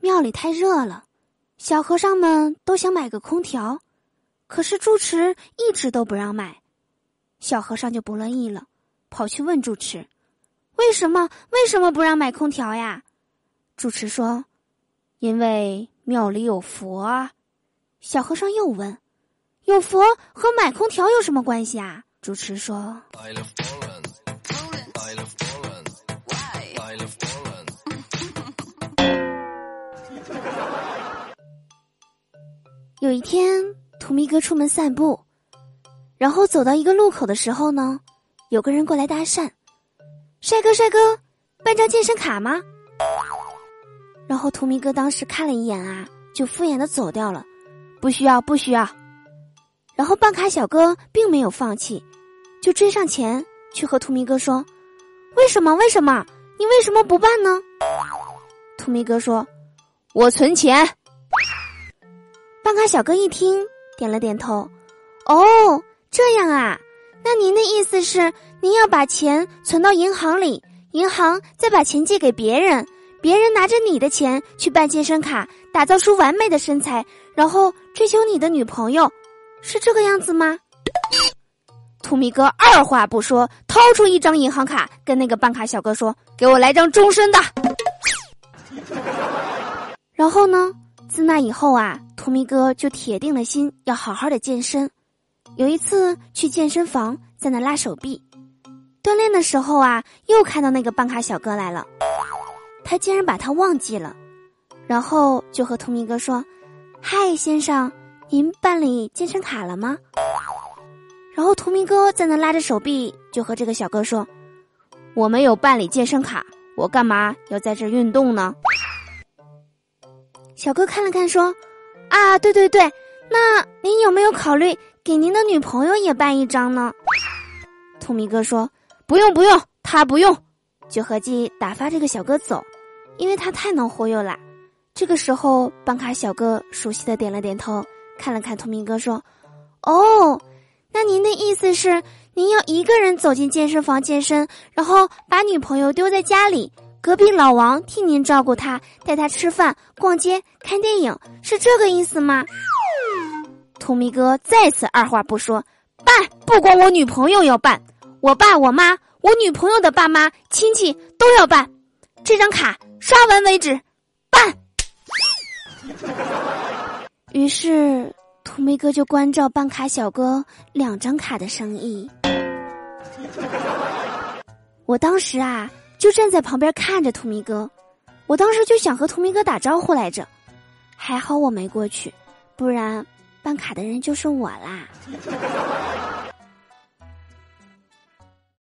庙里太热了，小和尚们都想买个空调，可是住持一直都不让买，小和尚就不乐意了，跑去问住持：“为什么？为什么不让买空调呀？”住持说：“因为庙里有佛啊。”小和尚又问：“有佛和买空调有什么关系啊？”主持说。有一天，图米哥出门散步，然后走到一个路口的时候呢，有个人过来搭讪：“帅哥，帅哥，办张健身卡吗？”然后图米哥当时看了一眼啊，就敷衍的走掉了，不需要，不需要。然后办卡小哥并没有放弃，就追上前去和图米哥说：“为什么？为什么？你为什么不办呢？”图米哥说：“我存钱。”卡小哥一听，点了点头。哦，这样啊，那您的意思是您要把钱存到银行里，银行再把钱借给别人，别人拿着你的钱去办健身卡，打造出完美的身材，然后追求你的女朋友，是这个样子吗？图米哥二话不说，掏出一张银行卡，跟那个办卡小哥说：“给我来张终身的。”然后呢？自那以后啊。图米哥就铁定了心要好好的健身。有一次去健身房，在那拉手臂锻炼的时候啊，又看到那个办卡小哥来了，他竟然把他忘记了，然后就和图米哥说：“嗨，先生，您办理健身卡了吗？”然后图米哥在那拉着手臂，就和这个小哥说：“我没有办理健身卡，我干嘛要在这运动呢？”小哥看了看说。啊，对对对，那您有没有考虑给您的女朋友也办一张呢？图米哥说：“不用不用，他不用。”就合计打发这个小哥走，因为他太能忽悠了。这个时候，办卡小哥熟悉的点了点头，看了看图米哥说：“哦，那您的意思是您要一个人走进健身房健身，然后把女朋友丢在家里？”隔壁老王替您照顾他，带他吃饭、逛街、看电影，是这个意思吗？图米哥再次二话不说，办！不光我女朋友要办，我爸、我妈、我女朋友的爸妈、亲戚都要办。这张卡刷完为止，办。于是，图米哥就关照办卡小哥两张卡的生意。我当时啊。就站在旁边看着图米哥，我当时就想和图米哥打招呼来着，还好我没过去，不然办卡的人就是我啦。